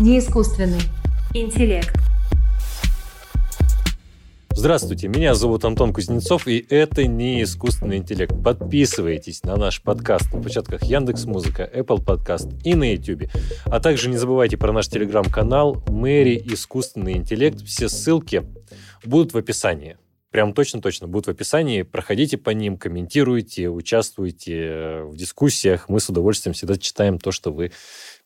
Не искусственный. Интеллект. Здравствуйте, меня зовут Антон Кузнецов, и это не искусственный интеллект. Подписывайтесь на наш подкаст на площадках Яндекс Музыка, Apple Подкаст и на YouTube. А также не забывайте про наш телеграм-канал Мэри Искусственный интеллект. Все ссылки будут в описании. Прям точно-точно будут в описании. Проходите по ним, комментируйте, участвуйте в дискуссиях. Мы с удовольствием всегда читаем то, что вы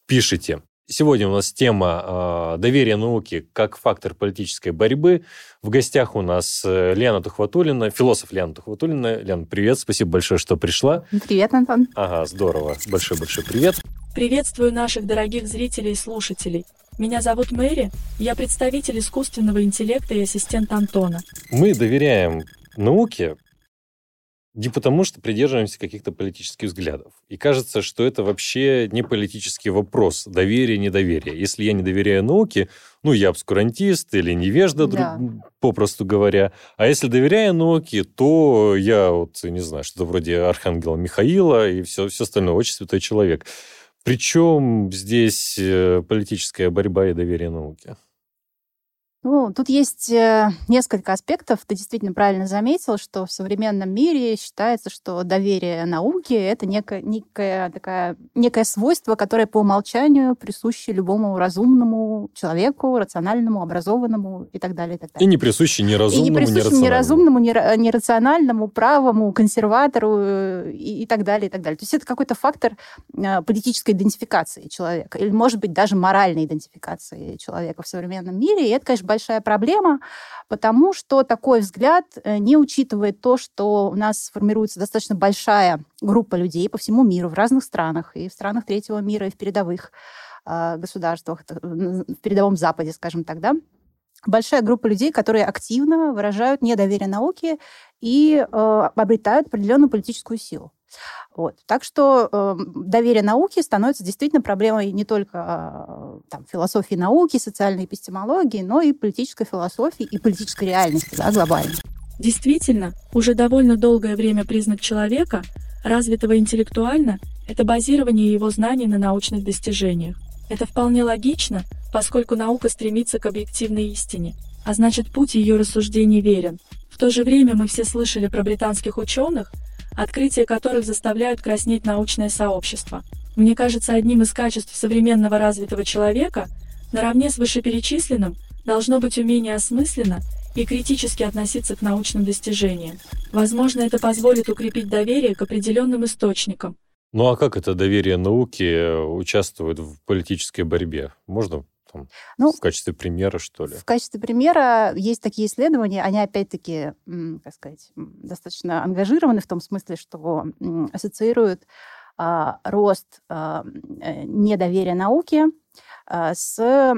пишете. Сегодня у нас тема э, доверия науки как фактор политической борьбы. В гостях у нас э, Лена Тухватулина, философ Лена Тухватулина. Лена, привет, спасибо большое, что пришла. Привет, Антон. Ага, здорово. Большой-большой привет. Приветствую наших дорогих зрителей и слушателей. Меня зовут Мэри, я представитель искусственного интеллекта и ассистент Антона. Мы доверяем науке, не потому, что придерживаемся каких-то политических взглядов. И кажется, что это вообще не политический вопрос. Доверие, недоверие. Если я не доверяю науке, ну, я обскурантист или невежда, да. попросту говоря. А если доверяю науке, то я вот, не знаю, что-то вроде Архангела Михаила и все, все остальное. Очень святой человек. Причем здесь э, политическая борьба и доверие науке? Ну, тут есть э, несколько аспектов. Ты действительно правильно заметил, что в современном мире считается, что доверие науке — это некое, некое, такая, некое свойство, которое по умолчанию присуще любому разумному человеку, рациональному, образованному и так далее. И, так далее. и не присуще неразумному, и не присуще неразумному, нерациональному, правому, консерватору э, и, и так далее, и так далее. То есть это какой-то фактор э, политической идентификации человека или, может быть, даже моральной идентификации человека в современном мире. И это, конечно, большая проблема, потому что такой взгляд э, не учитывает то, что у нас формируется достаточно большая группа людей по всему миру, в разных странах, и в странах третьего мира, и в передовых э, государствах, в передовом Западе, скажем так, да, большая группа людей, которые активно выражают недоверие науке и э, обретают определенную политическую силу. Вот. Так что э, доверие науке становится действительно проблемой не только э, там, философии науки, социальной эпистемологии, но и политической философии и политической реальности да, глобально. Действительно, уже довольно долгое время признак человека, развитого интеллектуально, это базирование его знаний на научных достижениях. Это вполне логично, поскольку наука стремится к объективной истине, а значит путь ее рассуждений верен. В то же время мы все слышали про британских ученых, открытия которых заставляют краснеть научное сообщество. Мне кажется, одним из качеств современного развитого человека, наравне с вышеперечисленным, должно быть умение осмысленно и критически относиться к научным достижениям. Возможно, это позволит укрепить доверие к определенным источникам. Ну а как это доверие науки участвует в политической борьбе? Можно там, ну, в качестве примера, что ли? В качестве примера есть такие исследования, они опять-таки, как сказать, достаточно ангажированы в том смысле, что ассоциируют а, рост а, э, недоверия науке с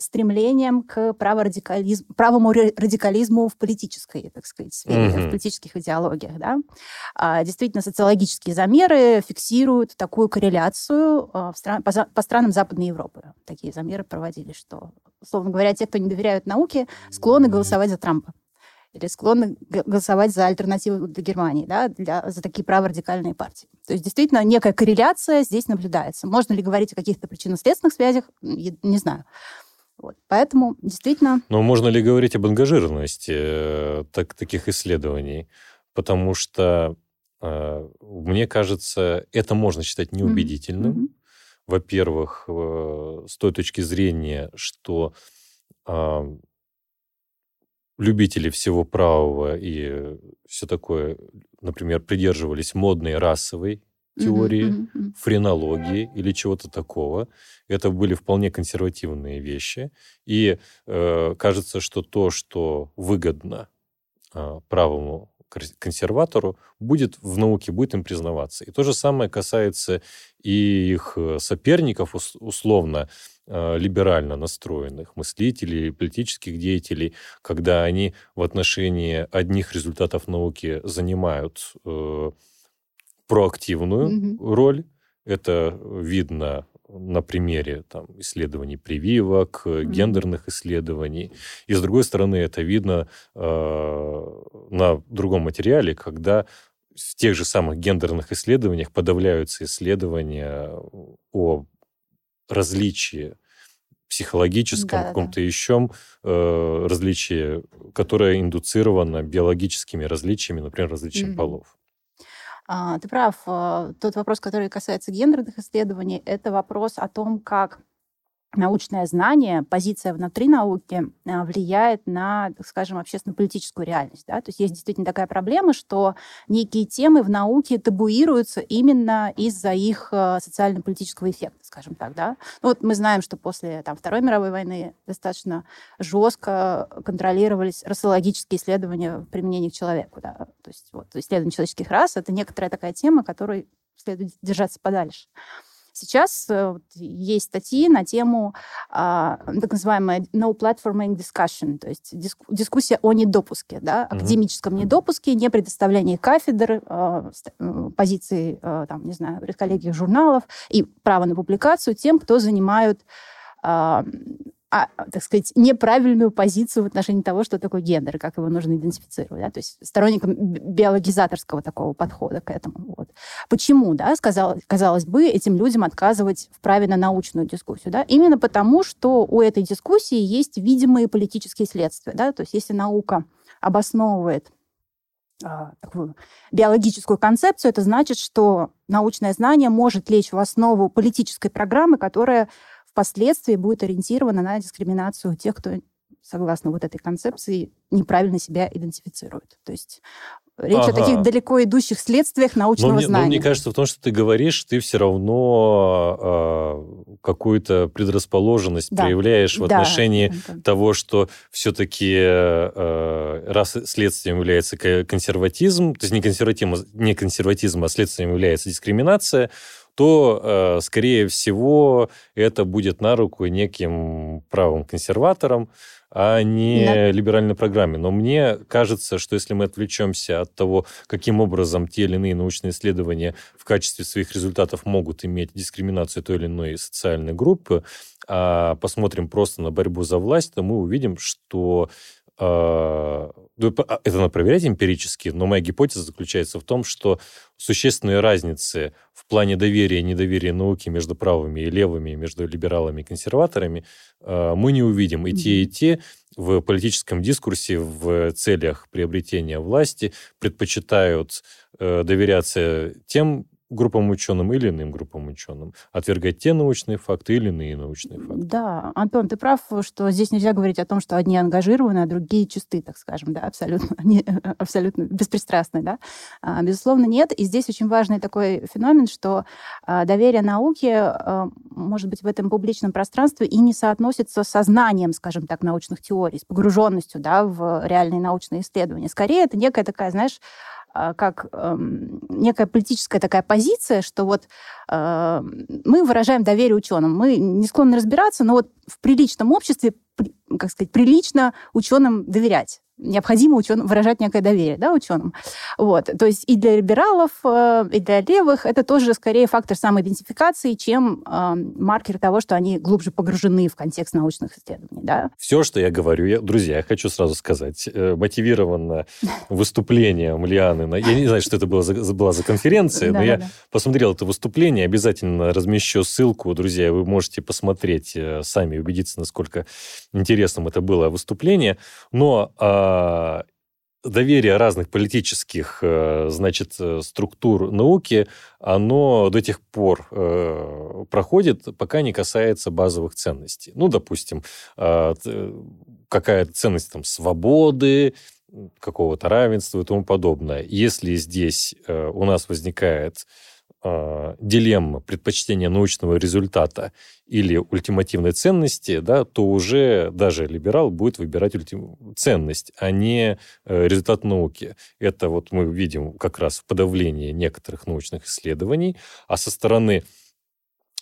стремлением к праворадикализм, правому радикализму в политической, так сказать, сфере, mm-hmm. в политических идеологиях. Да? А, действительно, социологические замеры фиксируют такую корреляцию а, в стран, по, по странам Западной Европы. Такие замеры проводили, что, условно говоря, те, кто не доверяют науке, склонны голосовать за Трампа или склонны голосовать за альтернативу для Германии, да, для, за такие праворадикальные партии. То есть действительно некая корреляция здесь наблюдается. Можно ли говорить о каких-то причинно-следственных связях? Не знаю. Вот. Поэтому действительно... Но можно ли говорить об ангажированности э, так, таких исследований? Потому что, э, мне кажется, это можно считать неубедительным. Mm-hmm. Во-первых, э, с той точки зрения, что любители всего правого и все такое, например, придерживались модной расовой теории, mm-hmm, mm-hmm. френологии или чего-то такого. Это были вполне консервативные вещи. И э, кажется, что то, что выгодно э, правому консерватору, будет в науке, будет им признаваться. И то же самое касается и их э, соперников, условно, либерально настроенных мыслителей, политических деятелей, когда они в отношении одних результатов науки занимают э, проактивную mm-hmm. роль. Это видно на примере там, исследований прививок, mm-hmm. гендерных исследований. И с другой стороны, это видно э, на другом материале, когда в тех же самых гендерных исследованиях подавляются исследования о различие психологическом, да, каком-то да. еще э, различии, которое индуцировано биологическими различиями, например, различием mm-hmm. полов. А, ты прав. Э, тот вопрос, который касается гендерных исследований, это вопрос о том, как научное знание, позиция внутри науки а, влияет на, так скажем, общественно-политическую реальность. Да? То есть есть действительно такая проблема, что некие темы в науке табуируются именно из-за их а, социально-политического эффекта, скажем так. Да? Ну, вот мы знаем, что после там, Второй мировой войны достаточно жестко контролировались расологические исследования в применении к человеку. Да? То есть вот, исследование человеческих рас — это некоторая такая тема, которой следует держаться подальше. Сейчас э, есть статьи на тему а, так называемая no platforming discussion, то есть дискуссия о недопуске, да, академическом недопуске, не предоставлении кафедр, а, позиций, а, там, не знаю, коллегиях журналов и право на публикацию тем, кто занимают а, так сказать, неправильную позицию в отношении того, что такое гендер, как его нужно идентифицировать. Да? То есть сторонником биологизаторского такого подхода к этому. Вот. Почему, да, сказал, казалось бы, этим людям отказывать в праве на научную дискуссию? Да? Именно потому, что у этой дискуссии есть видимые политические следствия. Да? То есть если наука обосновывает а, такую биологическую концепцию, это значит, что научное знание может лечь в основу политической программы, которая впоследствии будет ориентирована на дискриминацию тех, кто, согласно вот этой концепции, неправильно себя идентифицирует. То есть речь ага. о таких далеко идущих следствиях научного но мне, знания. Но мне кажется, в том, что ты говоришь, ты все равно э, какую-то предрасположенность да. проявляешь в да. отношении да. того, что все-таки э, раз следствием является консерватизм, то есть не консерватизм, не консерватизм, а следствием является дискриминация, то, э, скорее всего, это будет на руку неким правым консерваторам, а не да. либеральной программе. Но мне кажется, что если мы отвлечемся от того, каким образом те или иные научные исследования в качестве своих результатов могут иметь дискриминацию той или иной социальной группы, а посмотрим просто на борьбу за власть, то мы увидим, что это надо проверять эмпирически, но моя гипотеза заключается в том, что существенные разницы в плане доверия и недоверия науки между правыми и левыми, между либералами и консерваторами а, мы не увидим. И те, и те в политическом дискурсе в целях приобретения власти предпочитают э, доверяться тем группам ученым или иным группам ученым, отвергать те научные факты или иные научные факты. Да, Антон, ты прав, что здесь нельзя говорить о том, что одни ангажированы, а другие чисты, так скажем, да, абсолютно, не, абсолютно беспристрастны, да. А, безусловно, нет. И здесь очень важный такой феномен, что а, доверие науке, а, может быть, в этом публичном пространстве и не соотносится со знанием, скажем так, научных теорий, с погруженностью, да, в реальные научные исследования. Скорее, это некая такая, знаешь, как э, некая политическая такая позиция, что вот э, мы выражаем доверие ученым. Мы не склонны разбираться, но вот в приличном обществе, как сказать, прилично ученым доверять необходимо ученым, выражать некое доверие да, ученым. Вот. То есть и для либералов, э, и для левых это тоже скорее фактор самоидентификации, чем э, маркер того, что они глубже погружены в контекст научных исследований. Да? Все, что я говорю, я, друзья, я хочу сразу сказать, э, мотивировано выступлением Лианы. На, я не знаю, что это было за, была за конференция, но я посмотрел это выступление, обязательно размещу ссылку, друзья, вы можете посмотреть э, сами, убедиться, насколько интересным это было выступление. Но а, доверие разных политических, э, значит, э, структур науки, оно до тех пор э, проходит, пока не касается базовых ценностей. Ну, допустим, а, какая ценность там свободы, какого-то равенства и тому подобное. Если здесь у нас возникает э, дилемма предпочтения научного результата или ультимативной ценности, да, то уже даже либерал будет выбирать ультим... ценность, а не э, результат науки. Это вот мы видим как раз в подавлении некоторых научных исследований, а со стороны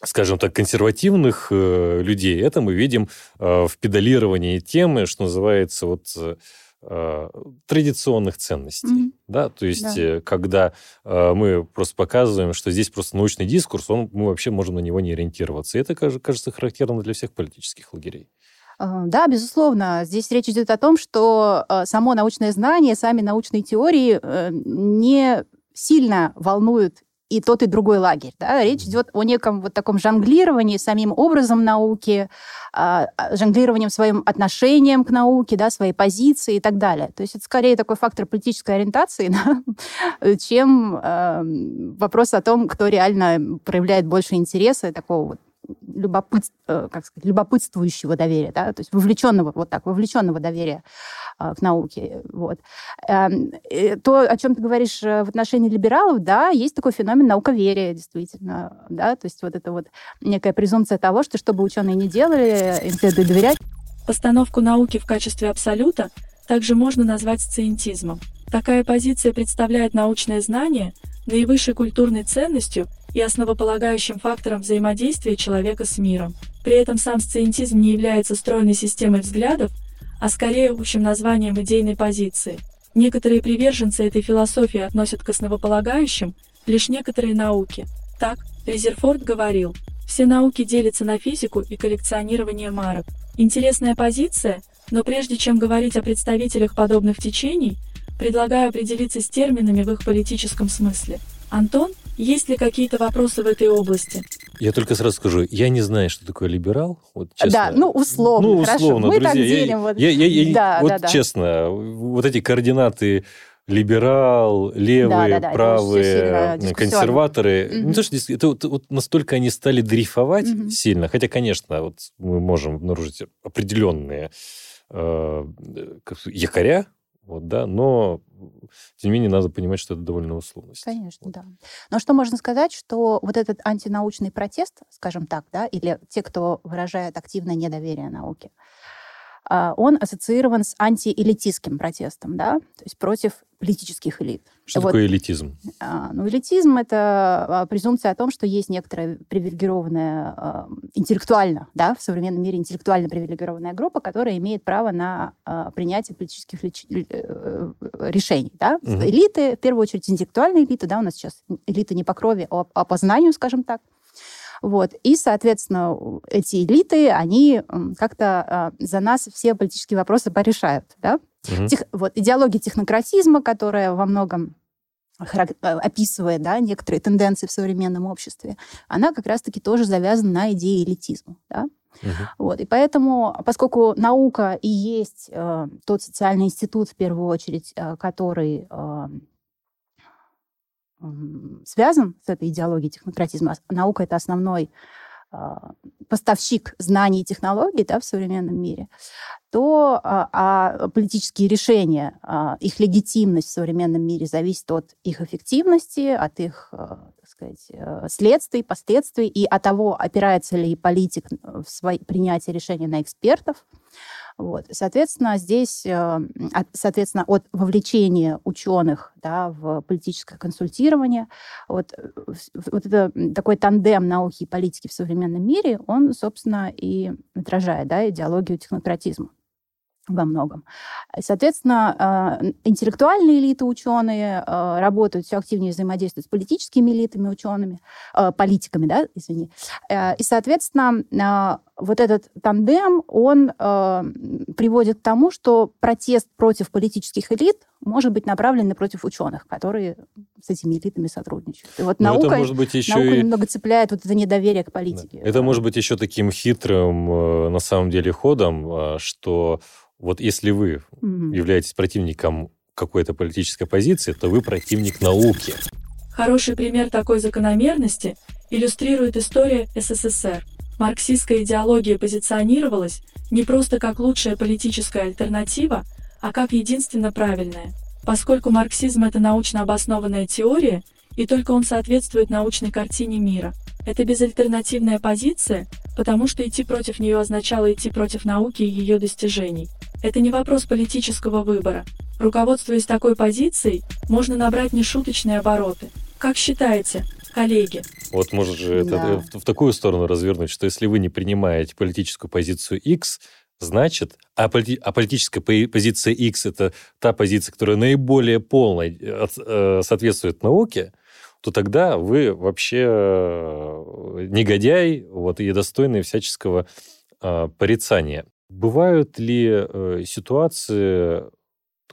скажем так, консервативных э, людей, это мы видим э, в педалировании темы, что называется, вот э, традиционных ценностей. Mm-hmm. Да? То есть, да. Э, когда э, мы просто показываем, что здесь просто научный дискурс, он, мы вообще можем на него не ориентироваться. И это, кажется, характерно для всех политических лагерей. Да, безусловно. Здесь речь идет о том, что само научное знание, сами научные теории не сильно волнуют и тот, и другой лагерь. Да? Речь идет о неком вот таком жонглировании самим образом науки, а, а, жонглированием своим отношением к науке, да, своей позиции и так далее. То есть это скорее такой фактор политической ориентации, да, чем э, вопрос о том, кто реально проявляет больше интереса такого вот любопыт, э, как сказать, любопытствующего доверия, да, то есть вовлеченного, вот так, вовлеченного доверия э, к науке. Вот. Эм, то, о чем ты говоришь э, в отношении либералов, да, есть такой феномен науковерия, действительно, да, то есть вот это вот некая презумпция того, что что бы ученые не делали, им следует доверять. Постановку науки в качестве абсолюта также можно назвать сциентизмом. Такая позиция представляет научное знание наивысшей культурной ценностью и основополагающим фактором взаимодействия человека с миром. При этом сам сциентизм не является стройной системой взглядов, а скорее общим названием идейной позиции. Некоторые приверженцы этой философии относят к основополагающим лишь некоторые науки. Так, Резерфорд говорил, все науки делятся на физику и коллекционирование марок. Интересная позиция, но прежде чем говорить о представителях подобных течений, предлагаю определиться с терминами в их политическом смысле. Антон, есть ли какие-то вопросы в этой области? Я только сразу скажу, я не знаю, что такое либерал. Вот, честно. Да, ну условно. Ну условно, хорошо. Мы друзья. так делим. Я, вот. я, я, я, Да, вот да, да. честно, вот эти координаты либерал, левые, Да, да, да, правые, консерваторы. Мгм. Не то, что это вот, вот настолько они стали дрейфовать Мгм. сильно, хотя, конечно, вот мы можем обнаружить определенные э, якоря, вот, да, но тем не менее надо понимать, что это довольно условность. Конечно, да. Но что можно сказать, что вот этот антинаучный протест, скажем так, да, или те, кто выражает активное недоверие науке, он ассоциирован с антиэлитистским протестом, да, то есть против политических элит. Что Вот, такое элитизм? а, Ну, элитизм — это а, презумпция о том, что есть некоторая привилегированная, а, интеллектуально, да, в современном мире интеллектуально привилегированная группа, которая имеет право на а, принятие политических лич- э, решений, да. Мгм. Элиты, в первую очередь, интеллектуальные элиты, да, у нас сейчас элиты не по крови, а по познанию, скажем так. Вот. И, соответственно, эти элиты, они как-то а, за нас все политические вопросы порешают, да. Мгм. Тех- вот, идеология технократизма, которая во многом э, описывает да, некоторые тенденции в современном обществе, она как раз-таки тоже завязана на идее элитизма. Да? Мгм. Вот. И поэтому, поскольку наука и есть э, тот социальный институт, в первую очередь, э, который э, связан с этой идеологией технократизма, а наука — это основной э, поставщик знаний и технологий да, в современном мире, то а, а политические решения, а, их легитимность в современном мире зависит от их эффективности, от их, а, сказать, э, следствий, последствий и от того, опирается ли политик в свои, принятии решений на экспертов. Вот. Соответственно, здесь, э, от, соответственно, от вовлечения ученых да, в политическое консультирование, вот, э, вот это такой тандем науки и политики в современном мире, он, собственно, и отражает да, идеологию технократизма во многом. Соответственно, э, интеллектуальные элиты ученые э, работают все активнее взаимодействуют с политическими элитами учеными, э, политиками, да, извини. Э, И, соответственно, э, вот этот тандем, он э, приводит к тому, что протест против политических элит может быть направлен и против ученых, которые с этими элитами сотрудничают. И вот Но наука, это может быть еще наука и... немного цепляет вот это недоверие к Да. политике. Это может быть еще таким хитрым, э, на самом деле, ходом, э, что вот если вы Мгм. являетесь противником какой-то политической позиции, то вы противник науки. Хороший пример такой закономерности иллюстрирует история СССР. Марксистская идеология позиционировалась не просто как лучшая политическая альтернатива, а как единственно правильная. Поскольку марксизм – это научно обоснованная теория, и только он соответствует научной картине мира. Это безальтернативная позиция, потому что идти против нее означало идти против науки и ее достижений. Это не вопрос политического выбора. Руководствуясь такой позицией, можно набрать нешуточные обороты. Как считаете, коллеги? Вот может же это Да. в, в такую сторону развернуть, что если вы не принимаете политическую позицию X, значит, а, полити- а политическая по- позиция X это та позиция, которая наиболее полно э, э, соответствует науке, то тогда вы вообще э, негодяй вот, и достойный всяческого порицания. Бывают ли ситуации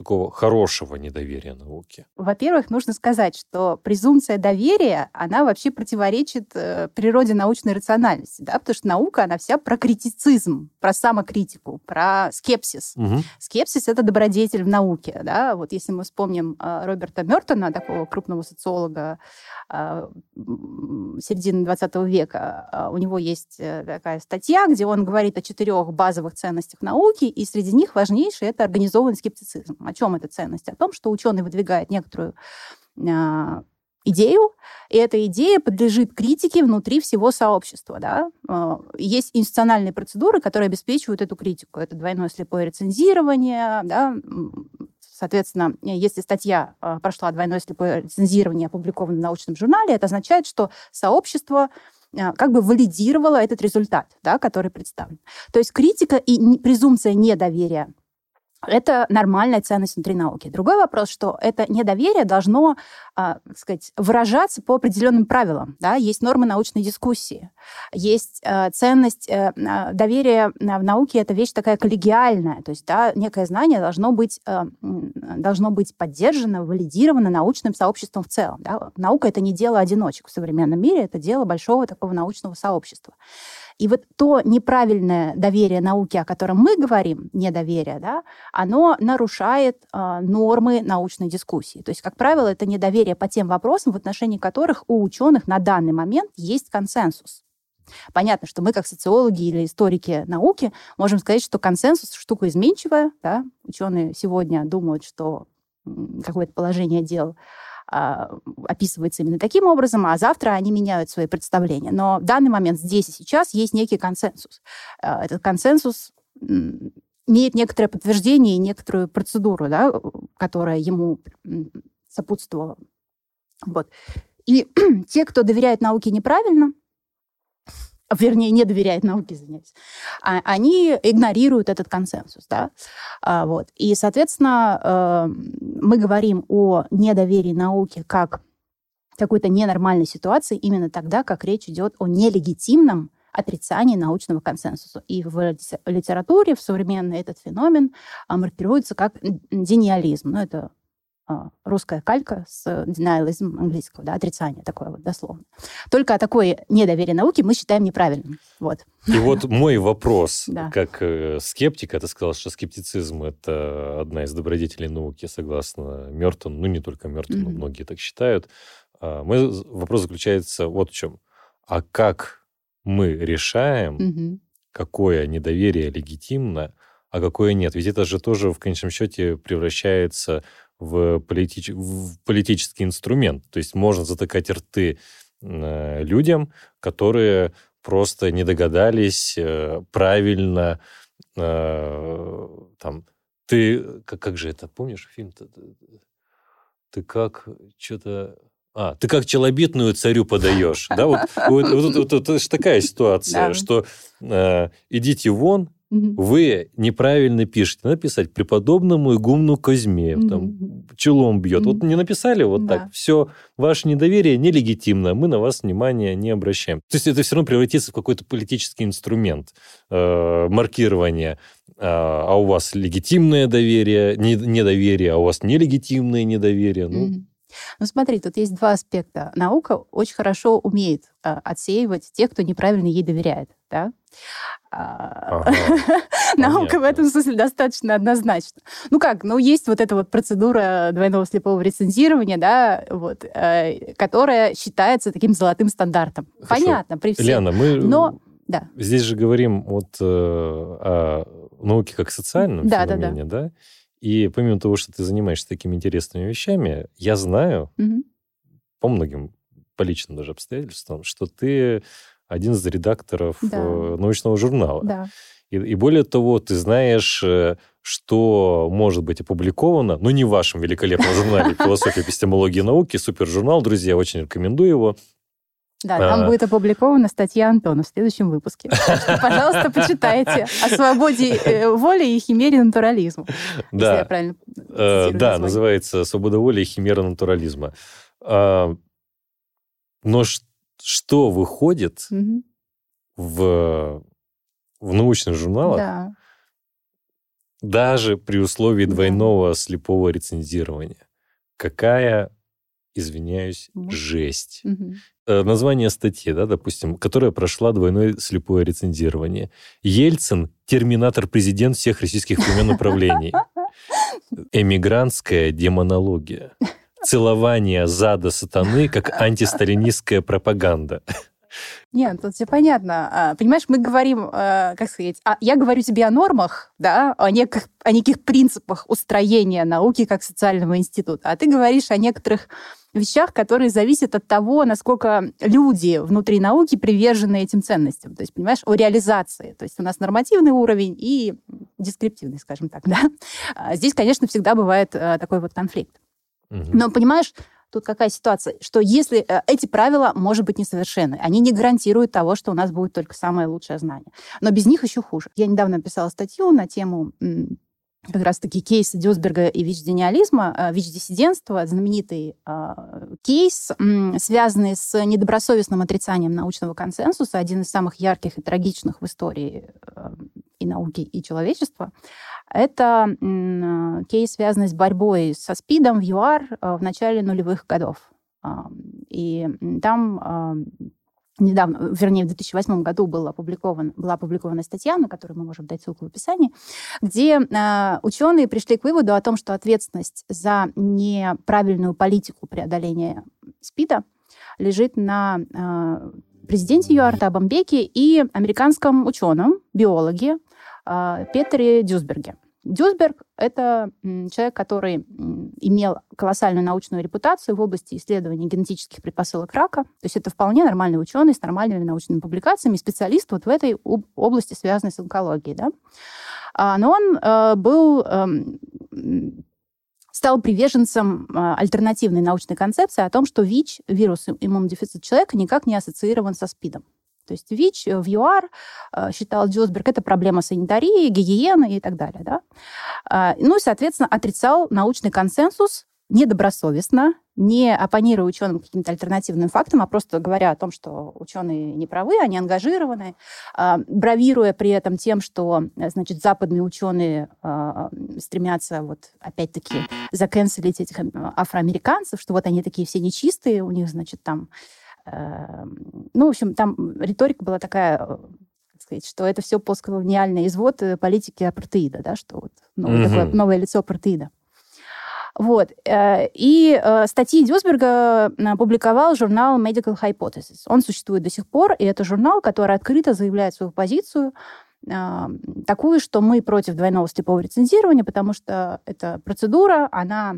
такого хорошего недоверия науке? Во-первых, нужно сказать, что презумпция доверия, она вообще противоречит э, природе научной рациональности, да, потому что наука, она вся про критицизм, про самокритику, про скепсис. Угу. Скепсис — это добродетель в науке, да, вот если мы вспомним э, Роберта Мертона, такого крупного социолога э, середины 20 века, э, у него есть э, такая статья, где он говорит о четырех базовых ценностях науки, и среди них важнейший — это организованный скептицизм. О чем эта ценность? О том, что ученый выдвигает некоторую а, идею, и эта идея подлежит критике внутри всего сообщества. Да? А, есть институциональные процедуры, которые обеспечивают эту критику. Это двойное слепое рецензирование, да? Соответственно, если статья а, прошла двойное слепое рецензирование, опубликована в научном журнале, это означает, что сообщество как бы валидировало этот результат, да, который представлен. То есть критика и презумпция недоверия это нормальная ценность внутри науки. Другой вопрос, что это недоверие должно, э, сказать, выражаться по определенным правилам. Да? Есть нормы научной дискуссии, есть э, ценность э, доверия в науке. Это вещь такая коллегиальная, то есть да, некое знание должно быть э, должно быть поддержано, валидировано научным сообществом в целом. Да? Наука это не дело одиночек в современном мире, это дело большого такого научного сообщества. И вот то неправильное доверие науке, о котором мы говорим, недоверие, да, оно нарушает э, нормы научной дискуссии. То есть, как правило, это недоверие по тем вопросам, в отношении которых у ученых на данный момент есть консенсус. Понятно, что мы, как социологи или историки науки, можем сказать, что консенсус штука изменчивая. Да? Ученые сегодня думают, что какое-то положение дел описывается именно таким образом, а завтра они меняют свои представления. Но в данный момент здесь и сейчас есть некий консенсус. А, этот консенсус имеет некоторое подтверждение и некоторую процедуру, да, которая ему сопутствовала. Вот. И те, кто доверяет науке неправильно, вернее, не доверяет науке, извиняюсь, а, они игнорируют этот консенсус. Да? А, вот. И, соответственно, э, мы говорим о недоверии науке как какой-то ненормальной ситуации именно тогда, как речь идет о нелегитимном отрицании научного консенсуса. И в литературе, в современной этот феномен маркируется как дениализм. Ну, это а, русская калька с denialism английского, да, отрицание такое вот дословно. Только такое недоверие науке мы считаем неправильным. Вот. И вот мой вопрос, как э, скептика, ты сказал, что скептицизм – это одна из добродетелей науки, согласно Мертону, ну не только Мертону, mm-hmm. многие так считают. А, мой вопрос заключается вот в чем. А как мы решаем, mm-hmm. какое недоверие легитимно, а какое нет? Ведь это же тоже в конечном счете превращается в, политич... в политический инструмент. То есть можно затыкать рты э, людям, которые просто не догадались э, правильно э, там ты как, как же это помнишь фильм ты, ты как что-то а, ты как челобитную царю подаешь, да? Вот, вот, вот, вот, вот это же такая ситуация, что э, идите вон, вы неправильно пишете. Надо писать преподобному игумну Козьме, угу. там, челом бьет. Вот не написали вот да. так. Все, ваше недоверие нелегитимно, мы на вас внимания не обращаем. То есть это все равно превратится в какой-то политический инструмент э, маркирования. Э, а у вас легитимное доверие, не, недоверие, а у вас нелегитимное недоверие. Ну, угу. Ну смотри, тут есть два аспекта. Наука очень хорошо умеет э, отсеивать тех, кто неправильно ей доверяет. Да? А, ага, Наука в этом смысле достаточно однозначна. Ну как, ну есть вот эта вот процедура двойного слепого рецензирования, да, вот, э, которая считается таким золотым стандартом. Хорошо. Понятно, при всем. Лена, мы Но, да. здесь же говорим вот, э, о науке как социальном да, феномене, да, да. И помимо того, что ты занимаешься такими интересными вещами, я знаю угу. по многим, по личным даже обстоятельствам, что ты один из редакторов да. Э, научного журнала. Да. И, и более того, ты знаешь, э, что может быть опубликовано, ну, не в вашем великолепном журнале «Философия эпистемологии и науки», супер-журнал, друзья, очень рекомендую его. Да, там а... будет опубликована статья Антона в следующем выпуске. Пожалуйста, почитайте о свободе э, воли и химере натурализма. Да, я правильно да, называется «Свобода воли и химера натурализма». А, но что выходит в, в научных журналах, да. Даже при условии двойного слепого рецензирования. Какая, извиняюсь, жесть. Название статьи, да, допустим, которая прошла двойное слепое рецензирование. Ельцин – терминатор-президент всех российских времен управлений. Эмигрантская демонология. Целование зада сатаны как антисталинистская пропаганда. Нет, тут все понятно. А, понимаешь, мы говорим, э, как сказать, а я говорю тебе о нормах, да, о неких, о неких принципах устроения науки как социального института, а ты говоришь о некоторых вещах, которые зависят от того, насколько люди внутри науки привержены этим ценностям. То есть, понимаешь, о реализации. То есть у нас нормативный уровень и дескриптивный, скажем так, да. А здесь, конечно, всегда бывает такой вот конфликт. Но, понимаешь, тут какая ситуация, что если э, эти правила, может быть, несовершенны, они не гарантируют того, что у нас будет только самое лучшее знание. Но без них еще хуже. Я недавно написала статью на тему как раз-таки кейс Дюсберга и ВИЧ-гениализма, э, ВИЧ-диссидентства, знаменитый э, кейс, связанный с недобросовестным отрицанием научного консенсуса, один из самых ярких и трагичных в истории э, и науки, и человечества. Это кейс, связанный с борьбой со СПИДом в ЮАР в начале нулевых годов. И там недавно, вернее, в 2008 году был опубликован, была опубликована статья, на которую мы можем дать ссылку в описании, где э, ученые пришли к выводу о том, что ответственность за неправильную политику преодоления СПИДа лежит на э, президенте ЮАР Табамбеке и американском ученом, биологе э, Петре Дюсберге. Дюсберг — это человек, который имел колоссальную научную репутацию в области исследования генетических предпосылок рака. То есть это вполне нормальный ученый с нормальными научными публикациями, специалист вот в этой области, связанной с онкологией. Да? А, но он э, был эм, стал приверженцем э, альтернативной научной концепции о том, что ВИЧ, вирус иммунодефицита человека, никак не ассоциирован со СПИДом. То есть ВИЧ в ЮАР, э, считал Дюсберг, это проблема санитарии, гигиены и так далее. Да? А, ну и, соответственно, отрицал научный консенсус недобросовестно, не оппонируя ученым каким-то альтернативным фактам, а просто говоря о том, что ученые не правы, они ангажированы, а, бравируя при этом тем, что, значит, западные ученые а, стремятся вот опять-таки заканцелить этих афроамериканцев, что вот они такие все нечистые, у них, значит, там ну, в общем, там риторика была такая, э, сказать, что это все постколониальный извод э, политики апартеида, да, что вот новое, угу. такое, новое лицо апартеида. Вот. Э, и статьи Дюсберга публиковал журнал Medical Hypothesis. Он существует до сих пор, и это журнал, который открыто заявляет свою позицию, такую, что мы против двойного слепого рецензирования, потому что эта процедура, она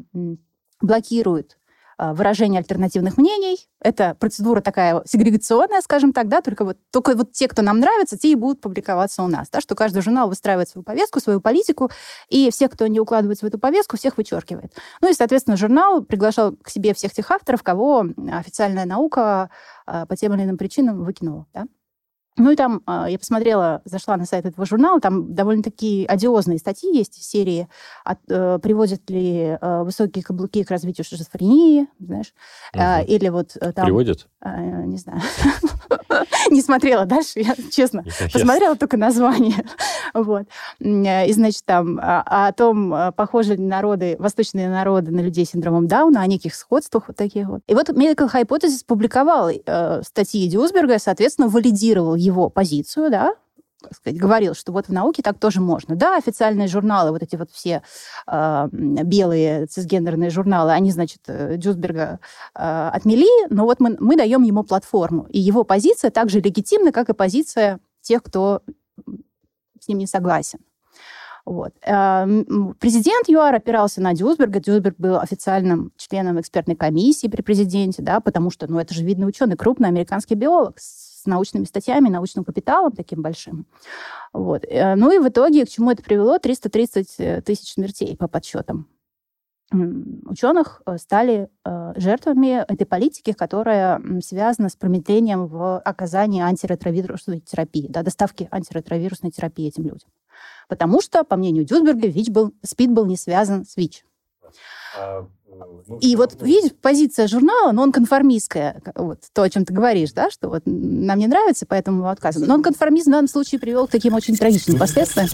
блокирует выражение альтернативных мнений. Это процедура такая сегрегационная, скажем так, да, только вот, только вот те, кто нам нравится, те и будут публиковаться у нас, да, что каждый журнал выстраивает свою повестку, свою политику, и всех, кто не укладывается в эту повестку, всех вычеркивает. Ну и, соответственно, журнал приглашал к себе всех тех авторов, кого официальная наука а, по тем или иным причинам выкинула, да. Ну и там а, я посмотрела, зашла на сайт этого журнала, там довольно такие одиозные статьи есть в серии, от, э, приводят ли э, высокие каблуки к развитию шизофрении, знаешь, угу. э, или вот э, там... Приводят? Э, не знаю. Не смотрела дальше, я честно. Посмотрела только название. Вот. Э, и, значит, там а, о том, э, похожи ли народы, восточные народы на людей с синдромом Дауна, о неких сходствах вот таких вот. И вот Medical Hypothesis публиковал статьи Дюсберга, соответственно, валидировал его позицию, да, сказать, говорил, что вот в науке так тоже можно. Да, официальные журналы, вот эти вот все э, белые цисгендерные журналы, они, значит, э, Дюсберга э, отмели, но вот мы, мы даем ему платформу. И его позиция также легитимна, как и позиция тех, кто с ним не согласен. Вот. Президент ЮАР опирался на Дюсберга. Дюсберг был официальным членом экспертной комиссии при президенте, да, потому что, ну, это же видный ученый, крупный американский биолог с с научными статьями, научным капиталом таким большим. Вот. Э, ну и в итоге к чему это привело? 330 э, тысяч смертей по подсчетам ученых э, стали жертвами этой политики, которая связана с промедлением в оказании антиретровирусной терапии, да, доставки антиретровирусной терапии этим людям. Потому что, по мнению Дюсберга, ВИЧ был, СПИД был не связан с ВИЧ. А ну, и вот, видишь, позиция журнала, но он конформистская, вот то, о чем ты говоришь, да, что вот нам не нравится, поэтому мы отказываем. Но он конформизм в данном случае привел к таким очень трагичным последствиям.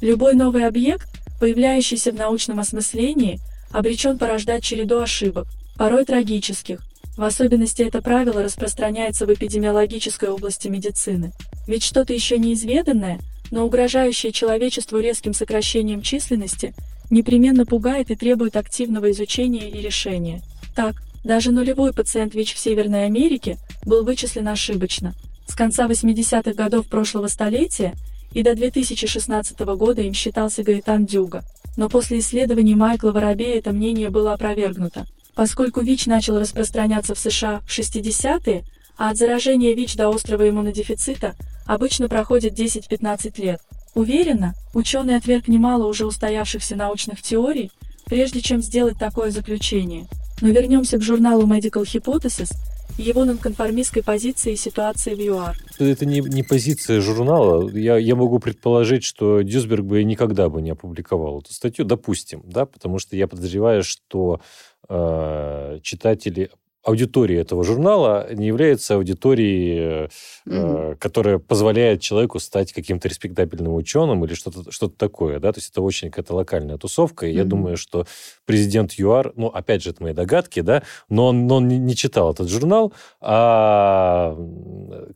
Любой новый объект появляющийся в научном осмыслении, обречен порождать череду ошибок, порой трагических. В особенности это правило распространяется в эпидемиологической области медицины. Ведь что-то еще неизведанное, но угрожающее человечеству резким сокращением численности, непременно пугает и требует активного изучения и решения. Так, даже нулевой пациент ВИЧ в Северной Америке был вычислен ошибочно. С конца 80-х годов прошлого столетия и до 2016 года им считался Гаэтан Дюга. Но после исследований Майкла Воробея это мнение было опровергнуто. Поскольку ВИЧ начал распространяться в США в 60-е, а от заражения ВИЧ до острого иммунодефицита обычно проходит 10-15 лет. Уверенно, ученый отверг немало уже устоявшихся научных теорий, прежде чем сделать такое заключение. Но вернемся к журналу Medical Hypothesis и его нонконформистской позиции и ситуации в ЮАР. Это не, не позиция журнала. Я, я могу предположить, что Дюсберг бы никогда бы не опубликовал эту статью, допустим, да, потому что я подозреваю, что э, читатели аудитория этого журнала не является аудиторией, mm-hmm. которая позволяет человеку стать каким-то респектабельным ученым или что-то что такое, да, то есть это очень какая-то локальная тусовка, и mm-hmm. я думаю, что президент ЮАР, ну, опять же, это мои догадки, да, но он, но он не читал этот журнал, а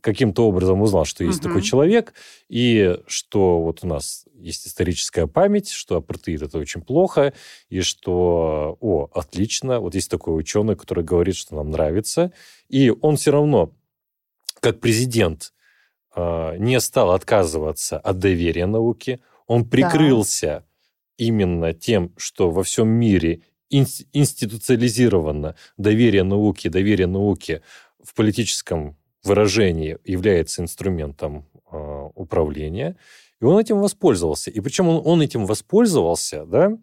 каким-то образом узнал, что есть mm-hmm. такой человек, и что вот у нас есть историческая память, что апартеид это очень плохо, и что, о, отлично, вот есть такой ученый, который говорит, что нам нравится, и он все равно, как президент, а, не стал отказываться от доверия науке, он прикрылся да. именно тем, что во всем мире институциализировано доверие науке, доверие науке в политическом выражении является инструментом э, управления. И он этим воспользовался. И причем он, он этим воспользовался, да,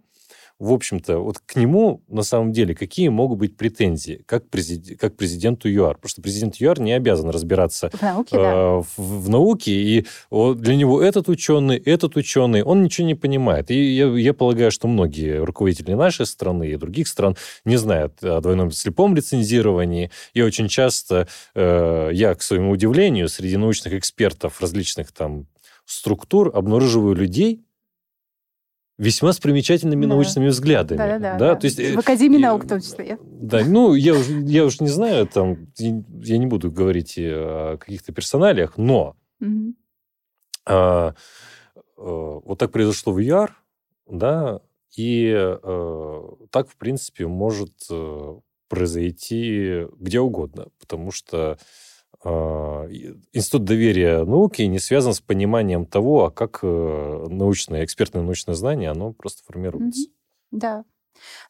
в общем-то, вот к нему на самом деле какие могут быть претензии, как, президент, как президенту ЮАР? Потому что президент ЮАР не обязан разбираться в науке, э, да. в, в науке и для него этот ученый, этот ученый, он ничего не понимает. И я, я полагаю, что многие руководители нашей страны и других стран не знают о двойном слепом лицензировании. И очень часто э, я, к своему удивлению, среди научных экспертов различных там структур обнаруживаю людей, весьма с примечательными да. научными взглядами. Да, да, да, да. То есть, в Академии наук в том числе. Да, ну, я уж, я уж не знаю, там, я не буду говорить о каких-то персоналиях, но угу. а, а, вот так произошло в ЮАР, да, и а, так, в принципе, может э, произойти где угодно, потому что институт доверия науки не связан с пониманием того, а как э, научное, экспертное научное знание, оно просто формируется. Mm-hmm. Да.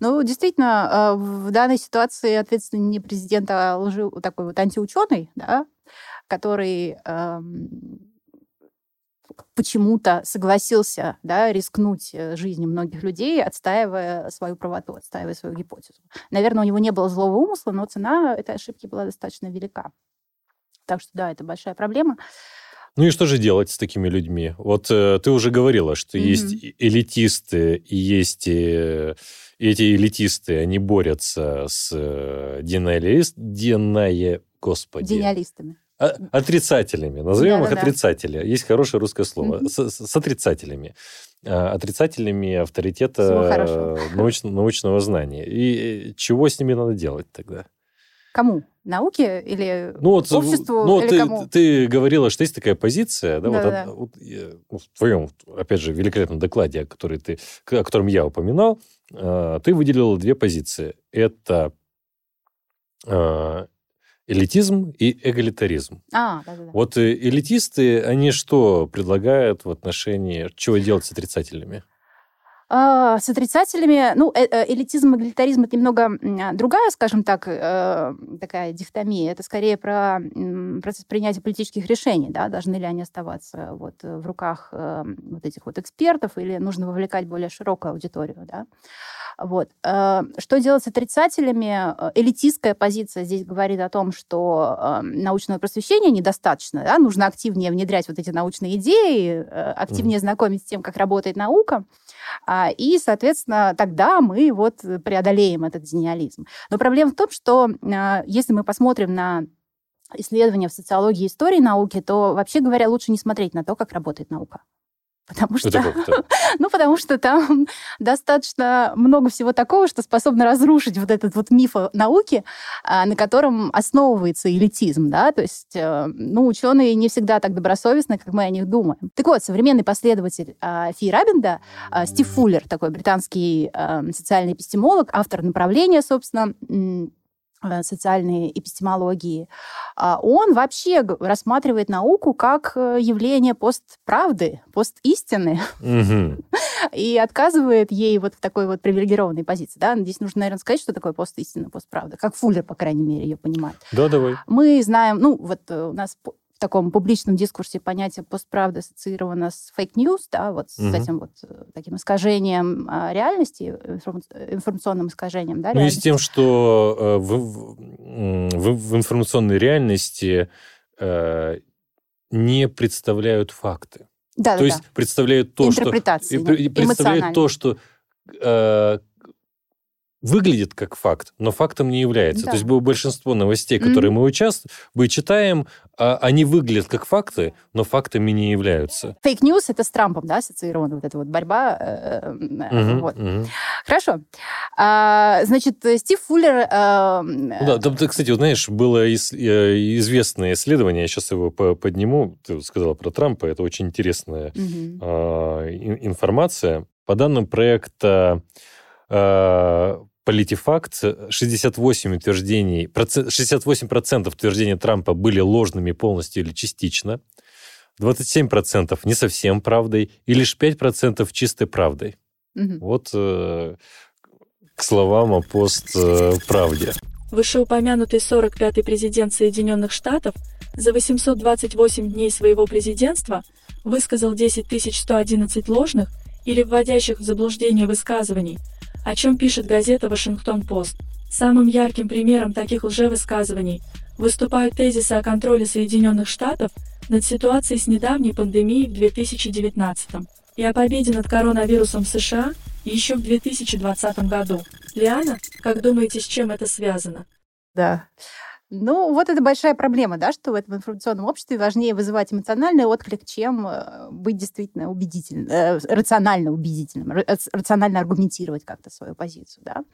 Ну, действительно, а, в данной ситуации ответственный не президент, а лжи, такой вот антиученый, да, который эм, почему-то согласился да, рискнуть э, жизнью многих людей, отстаивая свою правоту, отстаивая свою гипотезу. Наверное, у него не было злого умысла, но цена этой ошибки была достаточно велика. Так что да, это большая проблема. Ну и что же делать с такими людьми? Вот э, ты уже говорила, что mm-hmm. есть элитисты и есть э, эти элитисты, они борются с э, диналист, диная, господи. Диалистами. А, отрицателями. Назовем да, их да, отрицатели. Да. Есть хорошее русское слово. Mm-hmm. С, с, отрицателями. А, отрицателями авторитета науч, научного знания. И чего с ними надо делать тогда? Кому? Науке или ну, вот, обществу? Ну, или ты, кому? ты говорила, что есть такая позиция, да, да, вот, да. От, вот, ну, в твоем, опять же, великолепном докладе, о, который ты, о котором я упоминал, э, ты выделила две позиции. Это э, элитизм и эгалитаризм. А, да, да, да. Вот э, элитисты, они что предлагают в отношении, чего делать с отрицательными? А, с отрицателями, ну, э, э, элитизм и эгалитаризм это немного а, другая, скажем так, э, такая дихотомия. Это скорее про процесс принятия политических решений, да, должны ли они оставаться вот в руках вот этих вот экспертов или нужно вовлекать более широкую аудиторию, да. Вот. Что делать с отрицателями? Элитистская позиция здесь говорит о том, что научного просвещения недостаточно, да? нужно активнее внедрять вот эти научные идеи, активнее знакомить с тем, как работает наука. А, и, соответственно, тогда мы вот преодолеем этот гениализм. Но проблема в том, что а, если мы посмотрим на исследования в социологии истории науки, то, вообще говоря, лучше не смотреть на то, как работает наука. Потому что, ну, потому что там достаточно много всего такого, что способно разрушить вот этот вот миф науки, а, на котором основывается элитизм, да, то есть, э, ну, ученые не всегда так добросовестны, как мы о них думаем. Так вот, современный последователь а, Фи Рабинда, а, Стив Фуллер, такой британский социальный эпистемолог, автор направления, собственно, социальной эпистемологии, а он вообще рассматривает науку как э, явление постправды, постистины, и отказывает ей вот в такой вот привилегированной позиции. Да? Здесь нужно, наверное, сказать, что такое постистина, постправда, как Фуллер, по крайней мере, ее понимает. Да, давай. Мы знаем, ну, вот э, у нас в таком публичном дискурсе понятие постправда ассоциировано с fake news, да, вот угу. с этим вот э, таким искажением а, реальности, информационным искажением, да, Ну и с тем, что э, в, в, в информационной реальности э, не представляют факты. Да, то да, есть да. представляют то, что... Представляют то, что э, выглядит как факт, но фактом не является. Да. То есть большинство новостей, которые mm-hmm. мы участ... мы читаем, а, они выглядят как факты, но фактами не являются. Fake news — это с Трампом, да, ассоциирована вот эта вот борьба. Mm-hmm. Вот. Mm-hmm. Хорошо. А, значит, Стив Фуллер... А... Да, там, кстати, вот, знаешь, было известное исследование, я сейчас его подниму, ты сказала про Трампа, это очень интересная mm-hmm. а, информация. По данным проекта Политифакт, 68 утверждений, 68% утверждений Трампа были ложными полностью или частично, 27% не совсем правдой, и лишь 5% чистой правдой. Угу. Вот э, к словам о постправде. Вышеупомянутый 45-й президент Соединенных Штатов за 828 дней своего президентства высказал 10 111 ложных или вводящих в заблуждение высказываний – о чем пишет газета «Вашингтон-Пост». Самым ярким примером таких лжевысказываний выступают тезисы о контроле Соединенных Штатов над ситуацией с недавней пандемией в 2019 и о победе над коронавирусом в США еще в 2020 году. Лиана, как думаете, с чем это связано? Да. Ну, вот это большая проблема, да, что в этом информационном обществе важнее вызывать эмоциональный отклик, чем э, быть действительно убедительным, э, рационально убедительным, рационально аргументировать как-то свою позицию, да.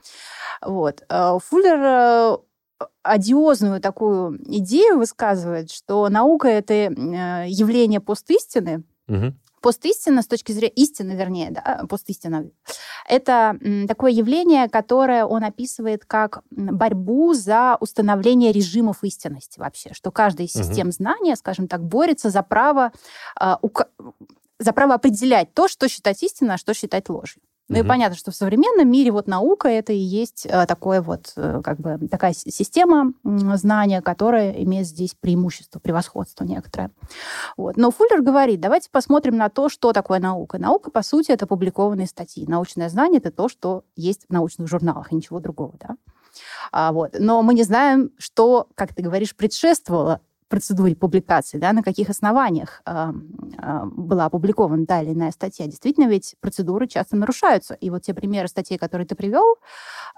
Вот. Э, Фуллер э, одиозную такую идею высказывает, что наука — это явление постистины, угу постистина с точки зрения истины, вернее, да, постистина, это такое явление, которое он описывает как борьбу за установление режимов истинности вообще, что каждая из систем угу. знания, скажем так, борется за право, а, за право определять то, что считать истиной, а что считать ложью. Ну угу. и понятно, что в современном мире вот наука это и есть э, такое вот, э, как бы, такая система знания, которая имеет здесь преимущество, превосходство некоторое. Вот. Но Фуллер говорит, давайте посмотрим на то, что такое наука. Наука, по сути, это публикованные статьи. Научное знание это то, что есть в научных журналах, и ничего другого. Да? А, вот. Но мы не знаем, что, как ты говоришь, предшествовало процедуре публикации, да, на каких основаниях э, э, была опубликована та или иная статья. Действительно, ведь процедуры часто нарушаются. И вот те примеры статей, которые ты привел,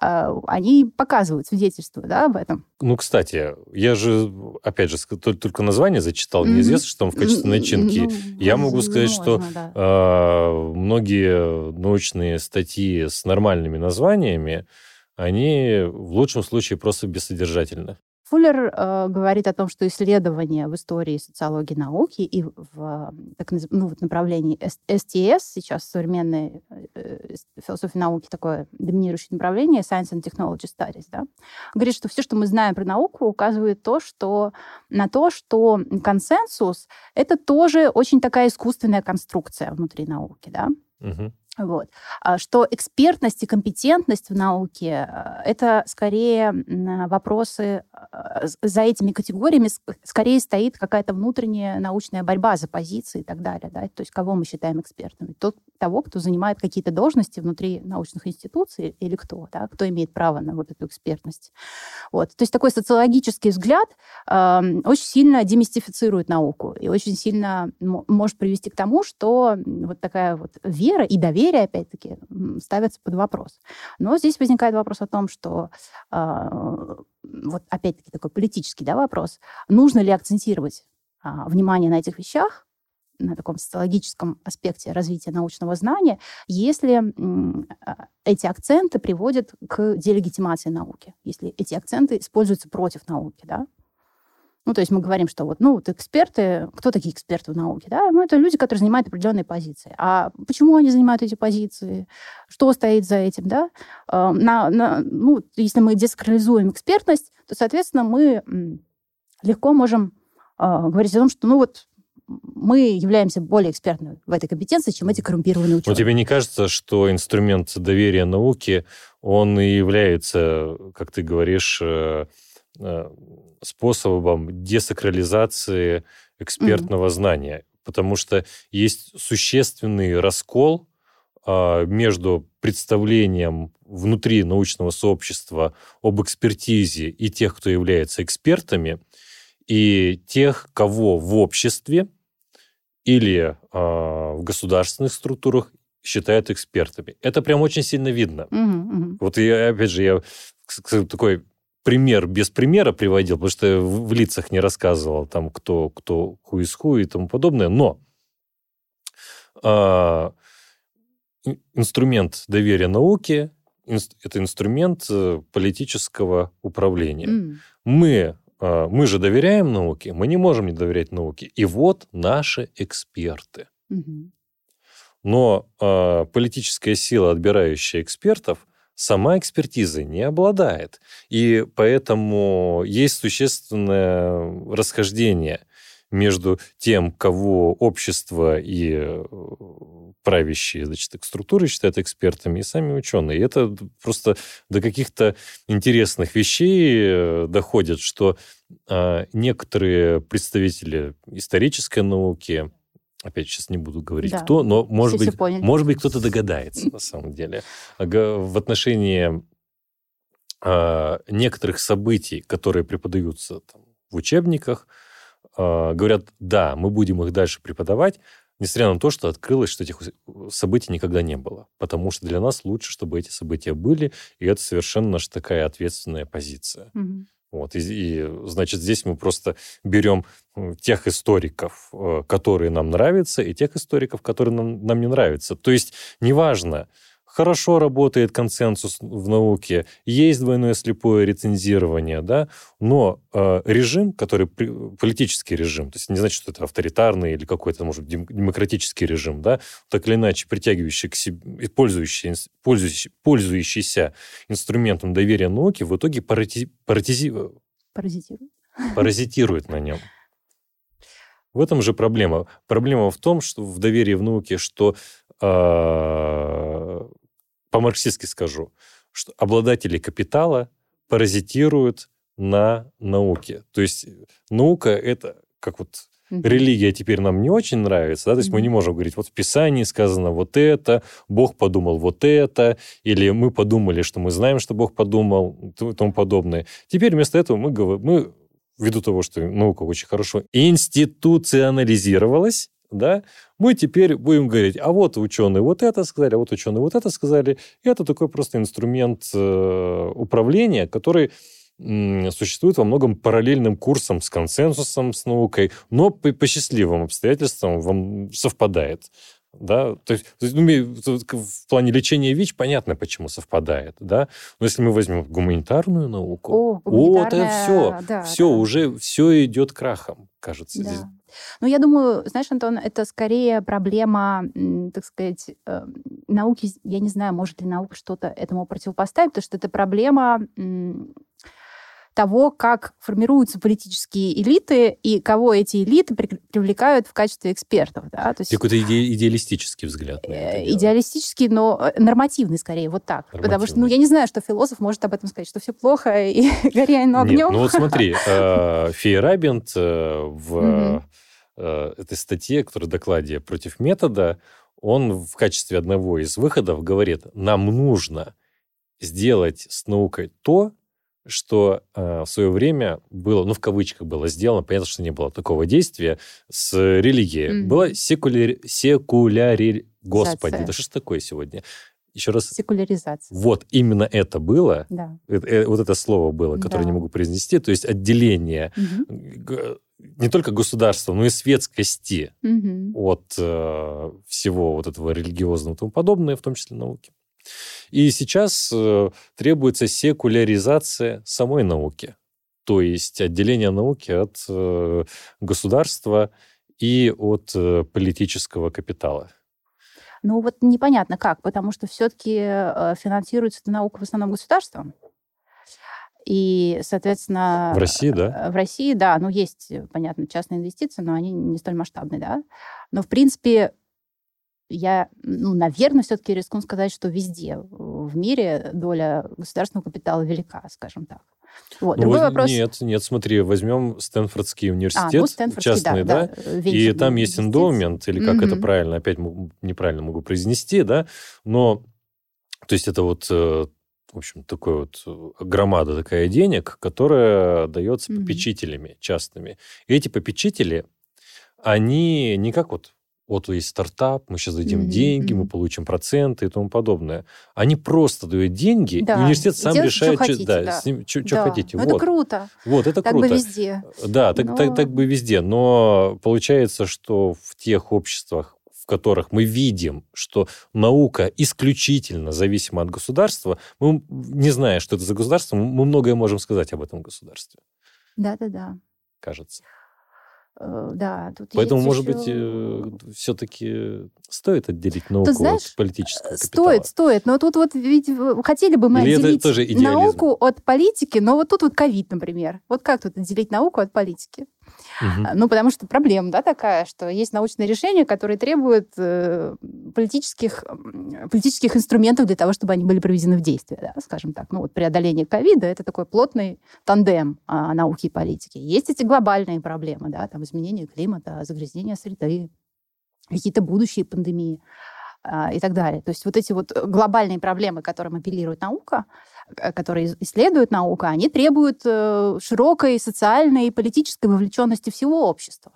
э, они показывают, свидетельствуют да, об этом. Ну, кстати, я же, опять же, только название зачитал, неизвестно, что там в качестве начинки. Ну, я могу сказать, что да. э, многие научные статьи с нормальными названиями, они в лучшем случае просто бессодержательны. Фуллер э, говорит о том, что исследования в истории социологии науки и в так, ну, вот направлении СТС, сейчас современной э, философии науки такое доминирующее направление, Science and Technology Studies, да, говорит, что все, что мы знаем про науку, указывает то, что, на то, что консенсус — это тоже очень такая искусственная конструкция внутри науки, да. Угу. Вот. А что экспертность и компетентность в науке э, — это скорее вопросы, э, за этими категориями скорее стоит какая-то внутренняя научная борьба за позиции и так далее. Да? То есть кого мы считаем экспертами? Тот, того, кто занимает какие-то должности внутри научных институций или кто, да? кто имеет право на вот эту экспертность. Вот. То есть такой социологический взгляд э, очень сильно демистифицирует науку и очень сильно может привести к тому, что вот такая вот вера и доверие доверие, опять-таки, ставятся под вопрос. Но здесь возникает вопрос о том, что э, вот опять-таки такой политический да, вопрос, нужно ли акцентировать э, внимание на этих вещах, на таком социологическом аспекте развития научного знания, если а, эти акценты приводят к делегитимации науки, если эти акценты используются против науки, да. Ну, то есть мы говорим, что вот, ну, вот эксперты, кто такие эксперты в науке, да? Ну, это люди, которые занимают определенные позиции. А почему они занимают эти позиции? Что стоит за этим, да? А, на, на, ну, если мы десакрализуем экспертность, то, соответственно, мы легко можем э, говорить о том, что, ну, вот мы являемся более экспертными в этой компетенции, чем эти коррумпированные ученые. Но тебе не кажется, что инструмент доверия науке, он и является, как ты говоришь, э, способом десакрализации экспертного mm-hmm. знания? Потому что есть существенный раскол а, между представлением внутри научного сообщества об экспертизе и тех, кто является экспертами, и тех, кого в обществе или э, в государственных структурах считают экспертами. Это прям очень сильно видно. Угу, угу. Вот я, опять же, я такой пример без примера приводил, потому что в, лицах не рассказывал, там, кто, кто ху из ху и тому подобное. Но э, инструмент доверия науке это инструмент э, политического управления. Mm. Мы а, мы же доверяем науке, мы не можем не доверять науке. И вот наши эксперты. Угу. Но э, политическая сила, отбирающая экспертов, сама экспертизой не обладает. И поэтому есть существенное расхождение между тем, кого общество и э, правящие значит, структуры считают экспертами, и сами ученые. И это просто до каких-то интересных вещей э, доходит, что а, некоторые представители исторической науки, опять сейчас не буду говорить да. кто, но может быть, может быть кто-то догадается на самом деле в отношении а, некоторых событий, которые преподаются там, в учебниках, а, говорят, да, мы будем их дальше преподавать, несмотря на то, что открылось, что этих событий никогда не было. Потому что для нас лучше, чтобы эти события были, и это совершенно наша такая ответственная позиция. Угу. Вот, и, и, значит, здесь мы просто берем тех историков, э, которые нам нравятся, и тех историков, которые нам, нам не нравятся. То есть неважно, хорошо работает консенсус в науке, есть двойное слепое рецензирование, да, но э, режим, который политический режим, то есть не значит, что это авторитарный или какой-то, может быть, демократический режим, да, так или иначе притягивающий к себе, пользующий, пользующий, пользующийся инструментом доверия науки, в итоге парати, паратизи, паразитирует. паразитирует на нем. В этом же проблема. Проблема в том, что в доверии в науке, что э, по-марксистски скажу, что обладатели капитала паразитируют на науке. То есть наука это как вот религия теперь нам не очень нравится, да, то есть мы не можем говорить, вот в Писании сказано вот это, Бог подумал вот это, или мы подумали, что мы знаем, что Бог подумал, и тому подобное. Теперь вместо этого мы, мы ввиду того, что наука очень хорошо институционализировалась, да, мы теперь будем говорить, а вот ученые вот это сказали, а вот ученые вот это сказали. И это такой просто инструмент э, управления, который существует во многом параллельным курсом с консенсусом, с наукой, но по, по счастливым обстоятельствам вам совпадает. Да? То есть, ну, в плане лечения ВИЧ понятно, почему совпадает. Да? Но если мы возьмем гуманитарную науку, О, гуманитарная... вот это все, да, все да. уже все идет крахом, кажется. Да. Здесь. Ну, я думаю, знаешь, Антон, это скорее проблема, так сказать, э, науки. Я не знаю, может ли наука что-то этому противопоставить, потому что это проблема того, как формируются политические элиты и кого эти элиты привлекают в качестве экспертов. Да? То есть, Какой-то иде идеалистический взгляд. Э, идеалистический, но э, нормативный скорее, вот так. Потому что, ну, я не знаю, что философ может об этом сказать, что все плохо и гори оно огнем. Нет, ну вот смотри, э, Фейерабент в этой статье, которая докладе против метода, он в качестве одного из выходов говорит, нам нужно сделать с наукой то, что э, в свое время было, ну, в кавычках было сделано, понятно, что не было такого действия, с религией. Mm-hmm. Было секуляри... секуляри... Господи, да что ж такое сегодня? Еще раз. Секуляризация. Вот, именно это было. Да. Это, э, вот это слово было, которое да. не могу произнести. То есть отделение. Угу. не только государства, но и светскости Мгм. от э, всего вот этого религиозного и тому подобное, в том числе науки. И сейчас э, требуется секуляризация самой науки, то есть отделение науки от э, государства и от э, политического капитала. Ну вот непонятно как, потому что все-таки финансируется эта наука в основном государством. И, соответственно... В России, да? В России, да. Ну, есть, понятно, частные инвестиции, но они не столь масштабные, да. Но, в принципе, я, ну, наверное, все-таки рискну сказать, что везде в мире доля государственного капитала велика, скажем так. Вот. Ну, Другой воз- вопрос... Нет, нет, смотри, возьмем Стэнфордский А, университет, ну, Стэнфордский, частный, да, да, да, э, и там есть эндоумент, или как это Мгм. правильно, опять неправильно могу произнести, да, но, то есть это вот, э, в общем, такой вот э, громада такая денег, которая дается Мгм. попечителями частными. И эти попечители, они не как вот вот есть стартап, мы сейчас дадим Мгм, деньги, мы получим проценты и тому подобное. Они просто дают деньги, Да, и университет сам делайте, что решает, чё- хотите, да, да. с ним, что Да. хотите. Ну, вот. это круто. Вот, это так круто. бы везде. Да, так, так, Но- так бы везде. Но получается, что в тех обществах, в которых мы видим, что наука исключительно зависима от государства, мы, не зная, что это за государство, мы многое можем сказать об этом государстве, Да-да-да. кажется. Э, Да, тут Поэтому, может еще- быть, все-таки стоит отделить науку знаешь, от политического капитала. Стоит, стоит. Но тут вот ведь хотели бы мы Или отделить тоже идеализм? науку от политики, но вот тут вот ковид, например. Вот как тут отделить науку от политики? Мгм. Ну, потому что проблема, да, такая, что есть научные решения, которые требуют э, политических, политических инструментов для того, чтобы они были приведены в действие, да, скажем так. Ну, вот преодоление ковида — это такой плотный тандем а, науки и политики. Есть эти глобальные проблемы, да, там изменение климата, загрязнение среды, какие-то будущие пандемии и так далее. То есть вот эти вот глобальные проблемы, которым апеллирует наука, э, которые ис- исследует наука, они требуют э, широкой социальной и политической вовлеченности всего общества.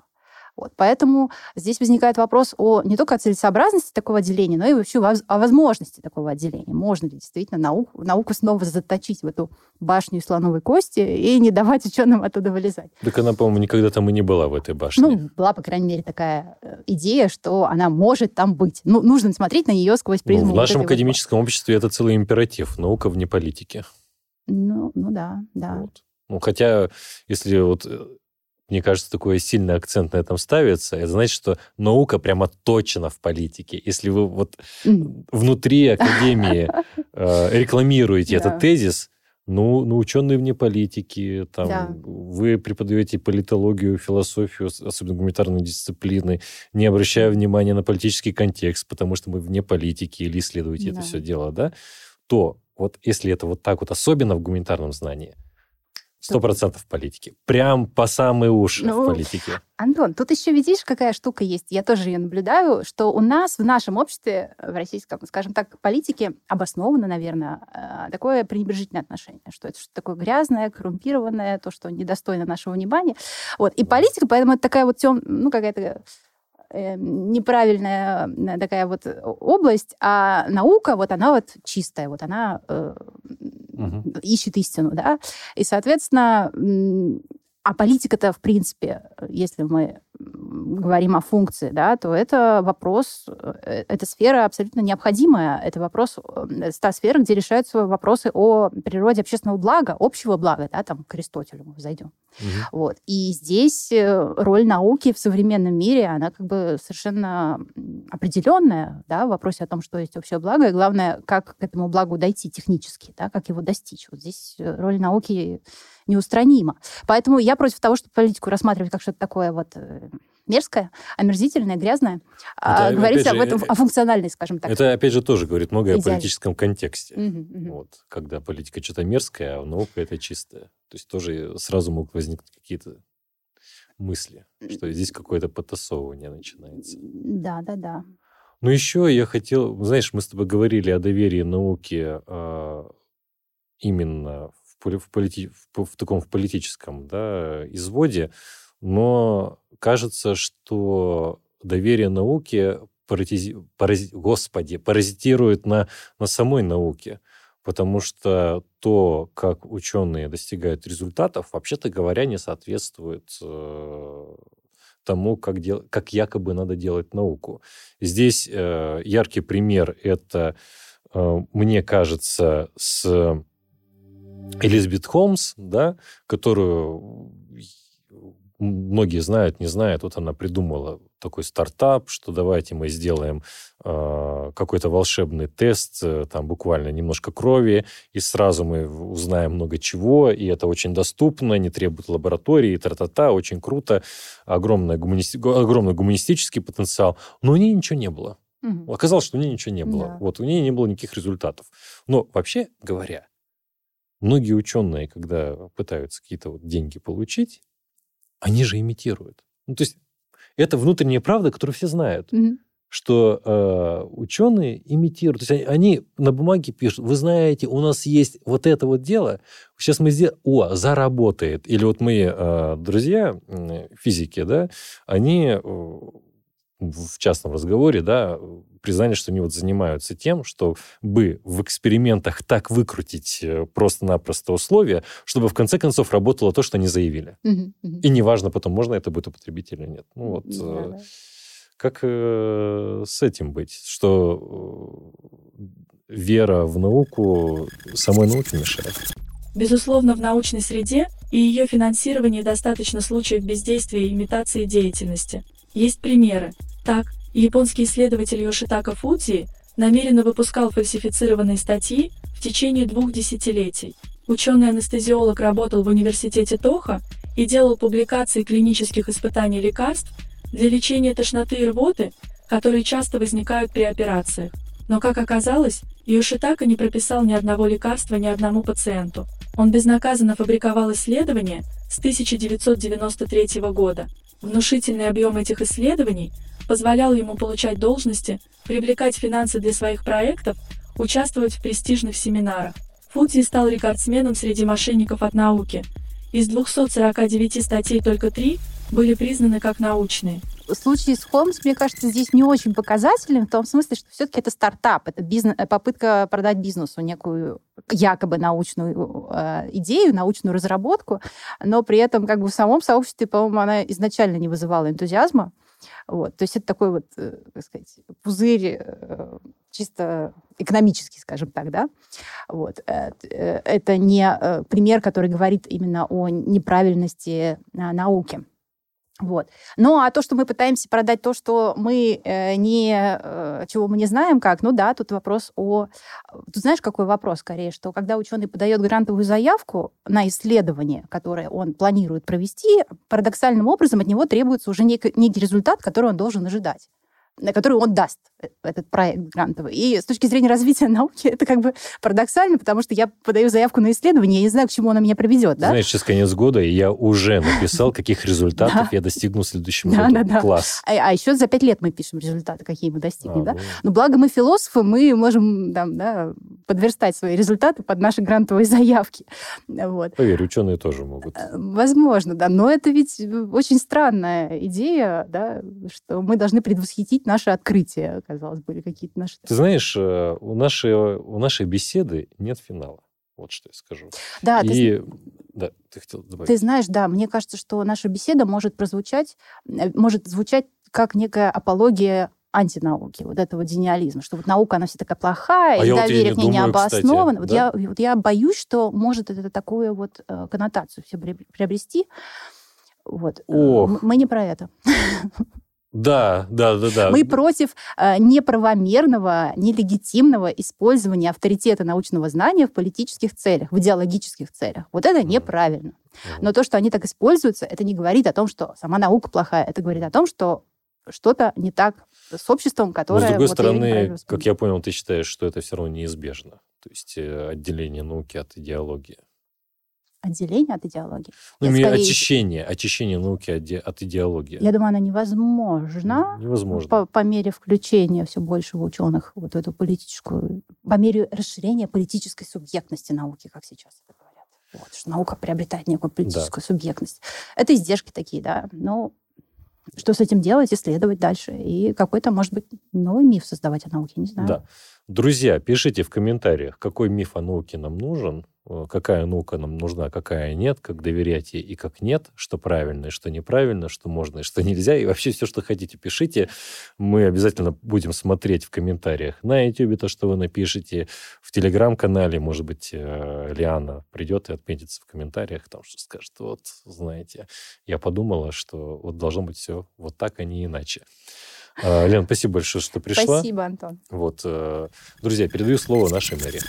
Вот. Поэтому здесь возникает вопрос о не только о целесообразности такого отделения, но и вообще о возможности такого отделения. Можно ли действительно науку, науку снова заточить в эту башню слоновой кости и не давать ученым оттуда вылезать? Так она, по-моему, никогда там и не была в этой башне. Ну, была, по крайней мере, такая э, идея, что она может там быть. Ну, нужно смотреть на нее сквозь Ну, призму. в вот нашем вот- академическом обществе это целый императив. Наука вне политики. Ну, ну да, да. Вот. Ну, хотя, если вот, э, мне кажется, такой сильный акцент на этом ставится, это значит, что наука прямо точно в политике. Если вы вот внутри академии э, рекламируете Да. этот тезис, ну, ну, ученые вне политики, там, Да. вы преподаете политологию, философию, особенно гуманитарные дисциплины, не обращая внимания на политический контекст, потому что мы вне политики или исследуете Да. это все дело, да, то вот если это вот так вот, особенно в гуманитарном знании, сто процентов политики. Прям по самые уши Ну, в политике. Антон, тут еще видишь, какая штука есть. Я тоже ее наблюдаю, что у нас в нашем обществе, в российском, скажем так, политике обосновано, наверное, э, такое пренебрежительное отношение, что это что-то такое грязное, коррумпированное, то, что недостойно нашего внимания. Вот. И политика, поэтому это такая вот тем, ну, какая-то э, неправильная э, такая вот область, а наука, вот она вот чистая, вот она Мгм. ищет истину, да, и, соответственно, а политика-то, в принципе, если мы говорим о функции, да, то это вопрос, э, это сфера абсолютно необходимая. Это вопрос, э, та сфера, где решаются вопросы о природе общественного блага, общего блага, да, там к Аристотелю мы зайдем. Мгм. Вот. И здесь э, роль науки в современном мире, она как бы совершенно определенная, да, в вопросе о том, что есть общее благо, и главное, как к этому благу дойти технически, да, как его достичь. Вот здесь роль науки неустранима. Поэтому я против того, чтобы политику рассматривать как что-то такое вот э, мерзкое, омерзительное, грязное, а Это, говорить опять об же, этом, э, о функциональной, скажем так. Это, опять же, тоже говорит многое о Идеале. политическом контексте. Мгм, мгм. Вот, когда политика что-то мерзкое, а наука это чистое. То есть тоже сразу могут возникнуть какие-то мысли, что здесь какое-то подтасовывание начинается. Да, да, да. Ну, еще я хотел... Знаешь, мы с тобой говорили о доверии науки а, именно в, поли- в, полити- в в таком в политическом да, изводе, но кажется, что доверие науке паразити- парази- господи, паразитирует на, на самой науке. потому что то, как ученые достигают результатов, вообще-то говоря, не соответствует э, тому, как, дел... как якобы надо делать науку. Здесь э, яркий пример это, э, мне кажется, с Элизабет Холмс, да, которую многие знают, не знают. Вот она придумала такой стартап, что давайте мы сделаем э, какой-то волшебный тест, э, там буквально немножко крови, и сразу мы узнаем много чего, и это очень доступно, не требует лаборатории, тра-та-та, очень круто, огромный, гуманисти... огромный гуманистический потенциал, но у нее ничего не было. Угу. Оказалось, что у нее ничего не было. Да. Вот у нее не было никаких результатов. Но вообще говоря, многие ученые, когда пытаются какие-то вот деньги получить, они же имитируют. Ну, то есть это внутренняя правда, которую все знают. Mm-hmm. Что э, ученые имитируют. То есть они, они на бумаге пишут, вы знаете, у нас есть вот это вот дело, сейчас мы сделаем, о, заработает. Или вот мои э, друзья, физики, да, они э, в частном разговоре, да, признали, что они вот занимаются тем, что бы в экспериментах так выкрутить э, просто-напросто условия, чтобы в конце концов работало то, что они заявили. Угу, угу. И неважно потом, можно это будет употребить или нет. Ну вот... Э, да. Как э, с этим быть? Что э, вера в науку самой науке мешает? Безусловно, в научной среде и ее финансировании достаточно случаев бездействия и имитации деятельности. Есть примеры. Так, Японский исследователь Йошитака Фудзи намеренно выпускал фальсифицированные статьи в течение двух десятилетий. Ученый-анестезиолог работал в университете Тоха и делал публикации клинических испытаний лекарств для лечения тошноты и рвоты, которые часто возникают при операциях. Но, как оказалось, Йошитака не прописал ни одного лекарства ни одному пациенту. Он безнаказанно фабриковал исследования с 1993 года. Внушительный объем этих исследований – позволял ему получать должности, привлекать финансы для своих проектов, участвовать в престижных семинарах. Фудзи стал рекордсменом среди мошенников от науки. Из 249 статей только три были признаны как научные. В случае с Холмс, мне кажется, здесь не очень показательным в том смысле, что все-таки это стартап, это бизнес, попытка продать бизнесу некую якобы научную э, идею, научную разработку, но при этом как бы в самом сообществе, по-моему, она изначально не вызывала энтузиазма. Вот. То есть это такой вот, э, как сказать, пузырь э, чисто экономический, скажем так, да. Вот. Э, это не пример, который говорит именно о неправильности науки. Вот. Ну, а то, что мы пытаемся продать то, что мы э, не, э, чего мы не знаем как, ну да, тут вопрос о... Тут знаешь, какой вопрос скорее, что когда ученый подает грантовую заявку на исследование, которое он планирует провести, парадоксальным образом от него требуется уже некий, некий результат, который он должен ожидать на которую он даст э, этот проект грантовый. И с точки зрения развития науки это как бы парадоксально, потому что я подаю заявку на исследование, я не знаю, к чему она меня приведет. Да? Знаешь, сейчас конец года, и я уже написал, каких результатов я достигну в следующем году. Класс. А, а еще за пять лет мы пишем результаты, какие мы достигнем. А, да? Но благо мы философы, мы можем подверстать свои результаты под наши грантовые заявки. Поверь, ученые тоже могут. Э, возможно, да. Но это ведь очень странная идея, да, что мы должны предвосхитить наши открытия, казалось, были какие-то наши... Ты знаешь, э, у нашей, у нашей беседы нет финала. Вот что я скажу. Да, И... ты... Да, ты хотел добавить. Ты знаешь, да, мне кажется, что наша беседа может прозвучать, э, может звучать как некая апология антинауки, вот этого гениализма, что вот наука, она вся такая плохая, а и доверие вот к ней не обосновано. Вот, да? я, вот я боюсь, что может это такую вот э, коннотацию все приобрести. Вот. Ох. Мы не про это. Да, да, да, да. Мы против э, неправомерного, нелегитимного использования авторитета научного знания в политических целях, в идеологических целях. Вот это неправильно. Но то, что они так используются, это не говорит о том, что сама наука плохая. Это говорит о том, что что-то не так с обществом, которое... Но, с другой вот стороны, как я понял, ты считаешь, что это все равно неизбежно. То есть э, отделение науки от идеологии отделение от идеологии. Ну, скорее... очищение, очищение науки от, идеологии. Я думаю, оно невозможно. Невозможно. По, по мере включения все большего ученых вот эту политическую, по мере расширения политической субъектности науки, как сейчас это говорят. Вот, что наука приобретает некую политическую да. субъектность. Это издержки такие, да. Но Что с этим делать, исследовать дальше. И какой-то, может быть, новый миф создавать о науке, не знаю. Да. Друзья, пишите в комментариях, какой миф о науке нам нужен, какая наука нам нужна, какая нет, как доверять ей и как нет, что правильно и что неправильно, что можно и что нельзя. И вообще все, что хотите, пишите. Мы обязательно будем смотреть в комментариях на YouTube то, что вы напишете. В Телеграм-канале, может быть, э, Лиана придет и отметится в комментариях, там что скажет, вот, знаете, я подумала, что вот должно быть все вот так, а не иначе. А, Лен, спасибо большое, что пришла. Спасибо, Антон. Вот, э, друзья, передаю слово нашей Мэри.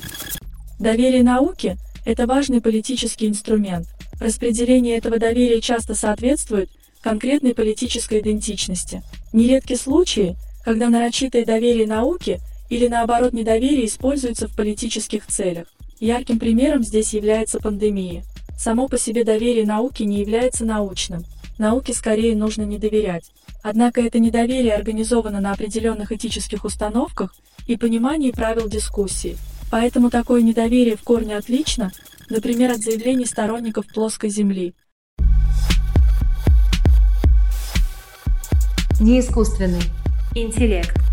Доверие науке – это важный политический инструмент. Распределение этого доверия часто соответствует конкретной политической идентичности. Нередки случаи, когда нарочитое доверие науке или наоборот недоверие используется в политических целях. Ярким примером здесь является пандемия. Само по себе доверие науке не является научным. Науке скорее нужно не доверять. Однако это недоверие организовано на определенных этических установках и понимании правил дискуссии. Поэтому такое недоверие в корне отлично, например, от заявлений сторонников плоской Земли. Неискусственный интеллект.